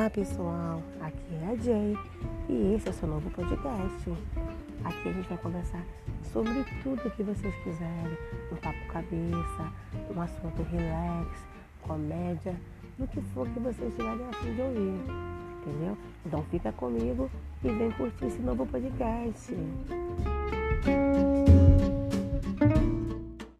Olá pessoal, aqui é a Jay e esse é o seu novo podcast. Aqui a gente vai conversar sobre tudo que vocês quiserem, um papo cabeça, um assunto relax, comédia, do que for que vocês tiverem a fim de ouvir, entendeu? Então fica comigo e vem curtir esse novo podcast.